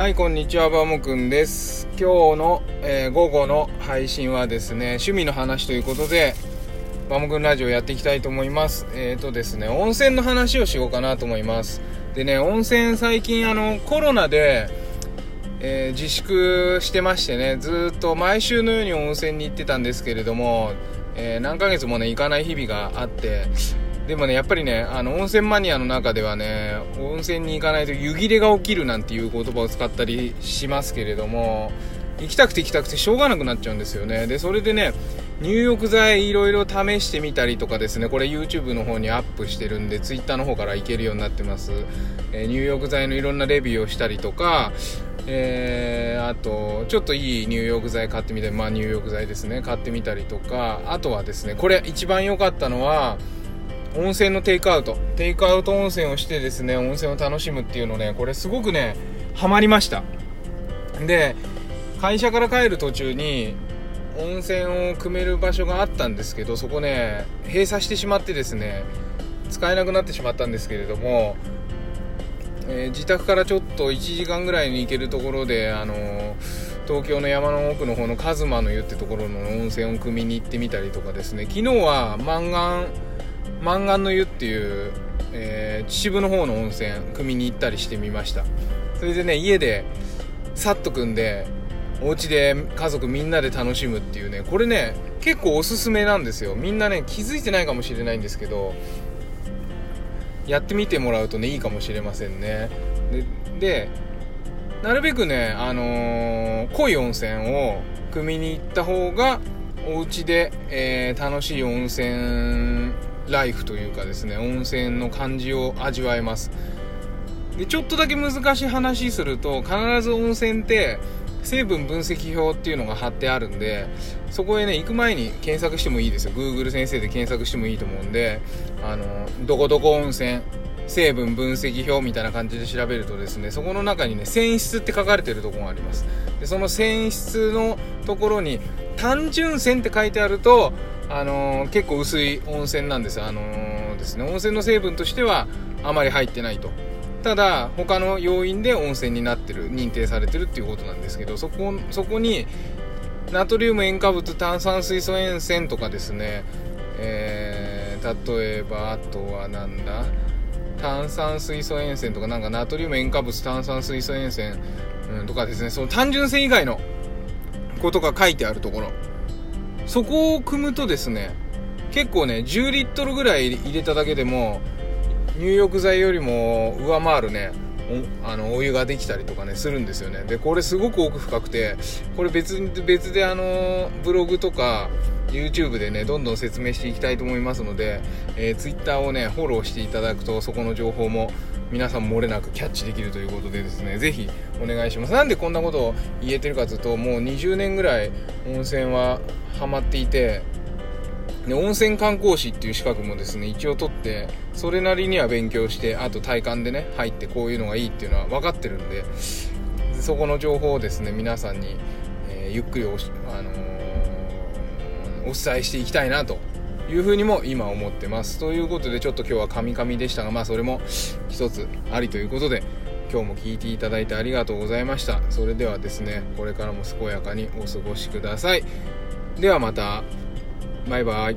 はい、こんにちは、バモくんです。今日の、えー午後の配信はですね、趣味の話ということで、バモくんラジオやっていきたいと思います。えーとですね、温泉の話をしようかなと思います。でね、温泉最近あの、コロナで、えー自粛してましてね、ずっと毎週のように温泉に行ってたんですけれども、えー何ヶ月もね、行かない日々があって、でもね、やっぱりね、あの、温泉マニアの中ではね、温泉に行かないと湯切れが起きるなんていう言葉を使ったりしますけれども、行きたくて行きたくてしょうがなくなっちゃうんですよね。で、それでね、入浴剤いろいろ試してみたりとかですね、これ YouTube の方にアップしてるんで、Twitter の方から行けるようになってます。えー入浴剤のいろんなレビューをしたりとか、えーあと、ちょっといい入浴剤買ってみたり、まあ入浴剤ですね、買ってみたりとか、あとはですね、これ一番良かったのは、温泉のテイクアウト。テイクアウト温泉をしてですね、温泉を楽しむっていうのね、これすごくね、ハマりました。で、会社から帰る途中に、温泉を汲める場所があったんですけど、そこね、閉鎖してしまってですね、使えなくなってしまったんですけれども、えー自宅からちょっと1時間ぐらいに行けるところで、あのー東京の山の奥の方のカズマの湯ってところの温泉を汲みに行ってみたりとかですね昨日は満願満願の湯っていう、えー秩父の方の温泉汲みに行ったりしてみました。それでね家でさっと組んでお家で家族みんなで楽しむっていうねこれね結構おすすめなんですよ。みんなね気づいてないかもしれないんですけどやってみてもらうとねいいかもしれませんね。でなるべくね、あのー濃い温泉を汲みに行った方がお家で、えー楽しい温泉ライフというかですね温泉の感じを味わえます。でちょっとだけ難しい話すると必ず温泉って成分分析表っていうのが貼ってあるんでそこへね行く前に検索してもいいですよ。Google 先生で検索してもいいと思うんであのどこどこ温泉成分分析表みたいな感じで調べるとですねそこの中にね泉質って書かれてるとこがあります。でその泉質のところに単純泉って書いてあるとあのー結構薄い温泉なんです。あのーですね温泉の成分としてはあまり入ってないと。ただ他の要因で温泉になってる認定されてるっていうことなんですけどそこそこにナトリウム塩化物炭酸水素塩泉とかですね、えー例えばあとはなんだ？炭酸水素塩泉とかなんかナトリウム塩化物炭酸水素塩泉、とかですね。その単純泉以外のことが書いてあるところ。そこを組むとですね結構ね10リットルぐらい入れただけでも入浴剤よりも上回るねおあのお湯ができたりとかねするんですよね。でこれすごく奥深くてこれ別別であのブログとか YouTube でねどんどん説明していきたいと思いますので、えー、Twitter をねフォローしていただくとそこの情報も皆さん漏れなくキャッチできるということでですねぜひお願いします。なんでこんなことを言えてるかというともう20年ぐらい温泉はハマっていてで温泉観光士っていう資格もですね一応取ってそれなりには勉強してあと体感でね入ってこういうのがいいっていうのは分かってるんでそこの情報をですね皆さんに、えーゆっくりおし、あのーお伝えしていきたいなというふうにも今思ってます。ということでちょっと今日はカミカミでしたがまあそれも一つありということで今日も聞いていただいてありがとうございました。それではですねこれからも健やかにお過ごしください。ではまた。バイバイ。